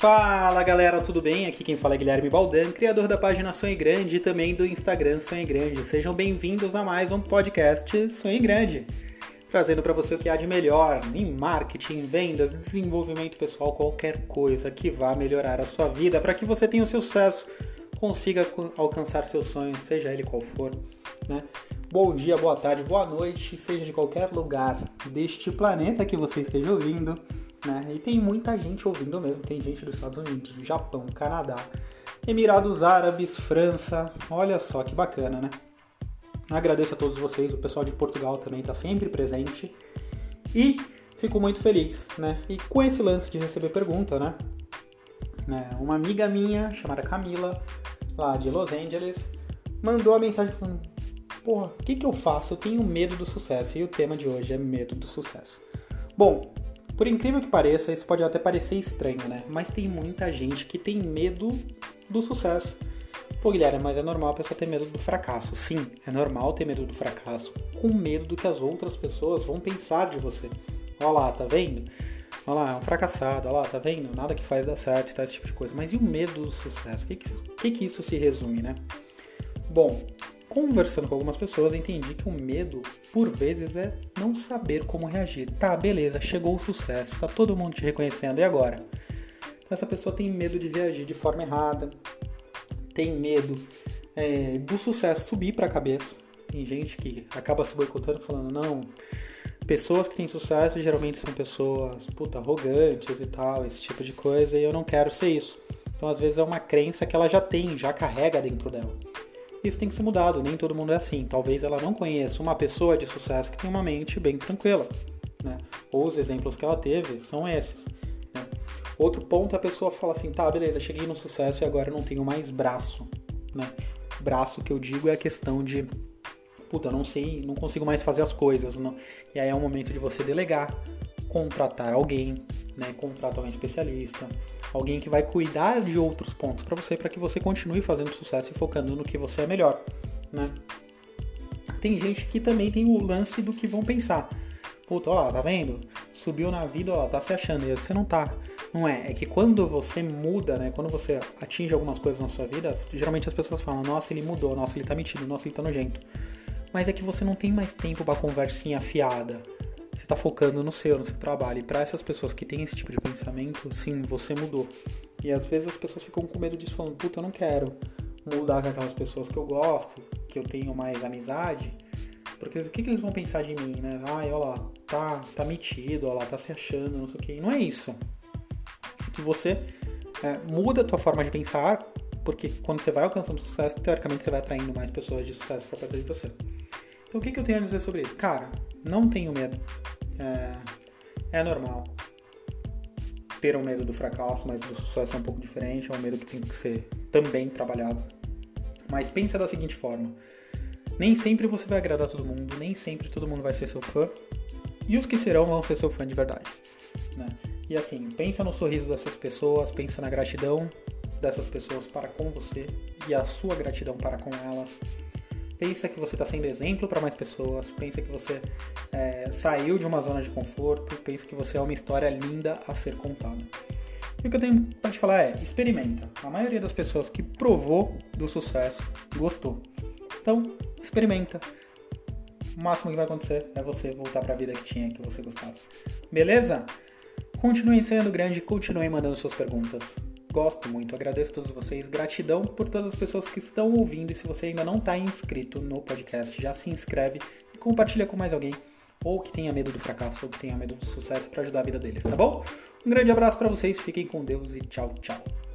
Fala galera, tudo bem? Aqui quem fala é Guilherme Baldan, criador da página Sonho Grande e também do Instagram Sonho Grande. Sejam bem-vindos a mais um podcast Sonho Grande, trazendo para você o que há de melhor em marketing, vendas, desenvolvimento pessoal, qualquer coisa que vá melhorar a sua vida para que você tenha o seu sucesso, consiga alcançar seus sonhos, seja ele qual for, né? Bom dia, boa tarde, boa noite, seja de qualquer lugar deste planeta que você esteja ouvindo né? E tem muita gente ouvindo mesmo, tem gente dos Estados Unidos, Japão, Canadá, Emirados Árabes, França, olha só que bacana, né? Agradeço a todos vocês, o pessoal de Portugal também está sempre presente e fico muito feliz, né? E com esse lance de receber pergunta, né? né? Uma amiga minha, chamada Camila, lá de Los Angeles, mandou a mensagem falando: Porra, o que, que eu faço? Eu tenho medo do sucesso e o tema de hoje é medo do sucesso. Bom, por incrível que pareça, isso pode até parecer estranho, né? Mas tem muita gente que tem medo do sucesso. Pô, Guilherme, mas é normal a pessoa ter medo do fracasso. Sim, é normal ter medo do fracasso, com medo do que as outras pessoas vão pensar de você. Olha lá, tá vendo? Olha lá, é um fracassado, olha lá, tá vendo? Nada que faz dar certo, tá? Esse tipo de coisa. Mas e o medo do sucesso? O que, que, que, que isso se resume, né? Bom, conversando com algumas pessoas, entendi que o medo, por vezes, é não saber como reagir. Tá, beleza, chegou o sucesso, tá todo mundo te reconhecendo, e agora? Essa pessoa tem medo de reagir de forma errada, tem medo é, do sucesso subir para a cabeça. Tem gente que acaba se boicotando falando, não, pessoas que têm sucesso geralmente são pessoas, puta, arrogantes e tal, esse tipo de coisa, e eu não quero ser isso. Então, às vezes, é uma crença que ela já tem, já carrega dentro dela isso tem que ser mudado. Nem todo mundo é assim. Talvez ela não conheça uma pessoa de sucesso que tem uma mente bem tranquila. Né? Ou os exemplos que ela teve são esses. Né? Outro ponto, a pessoa fala assim: tá, beleza, cheguei no sucesso e agora não tenho mais braço. Né? Braço que eu digo é a questão de. Puta, não sei, não consigo mais fazer as coisas. Não. E aí é o momento de você delegar, contratar alguém, né? Contratar um especialista, alguém que vai cuidar de outros pontos para você, para que você continue fazendo sucesso e focando no que você é melhor, né? Tem gente que também tem o lance do que vão pensar. Puta, ó, tá vendo? Subiu na vida, ó, tá se achando. E você não tá. Não é. É que quando você muda, né? Quando você atinge algumas coisas na sua vida, geralmente as pessoas falam, nossa, ele mudou, nossa, ele tá mentindo, nossa, ele tá nojento. Mas é que você não tem mais tempo pra conversinha afiada você está focando no seu, no seu trabalho. E para essas pessoas que têm esse tipo de pensamento, sim, você mudou. E às vezes as pessoas ficam com medo disso, falando: puta, eu não quero mudar com aquelas pessoas que eu gosto, que eu tenho mais amizade. Porque o que, que eles vão pensar de mim, né? Ai, olha lá, tá, tá metido, olha lá, tá se achando, não sei o que. E não é isso. É que você é, muda a tua forma de pensar, porque quando você vai alcançando sucesso, teoricamente você vai atraindo mais pessoas de sucesso para perto de você. Então o que, que eu tenho a dizer sobre isso? Cara, não tenho medo. É, é normal ter um medo do fracasso, mas do sucesso é um pouco diferente, é um medo que tem que ser também trabalhado. Mas pensa da seguinte forma: nem sempre você vai agradar todo mundo, nem sempre todo mundo vai ser seu fã, e os que serão vão ser seu fã de verdade. Né? E assim, pensa no sorriso dessas pessoas, pensa na gratidão dessas pessoas para com você e a sua gratidão para com elas pensa que você está sendo exemplo para mais pessoas, pensa que você é, saiu de uma zona de conforto, pensa que você é uma história linda a ser contada. E o que eu tenho para te falar é, experimenta. A maioria das pessoas que provou do sucesso gostou. Então, experimenta. O máximo que vai acontecer é você voltar para a vida que tinha, que você gostava. Beleza? Continuem sendo grande, continuem mandando suas perguntas. Gosto muito, agradeço a todos vocês. Gratidão por todas as pessoas que estão ouvindo. E se você ainda não está inscrito no podcast, já se inscreve e compartilha com mais alguém. Ou que tenha medo do fracasso, ou que tenha medo do sucesso para ajudar a vida deles, tá bom? Um grande abraço para vocês, fiquem com Deus e tchau, tchau.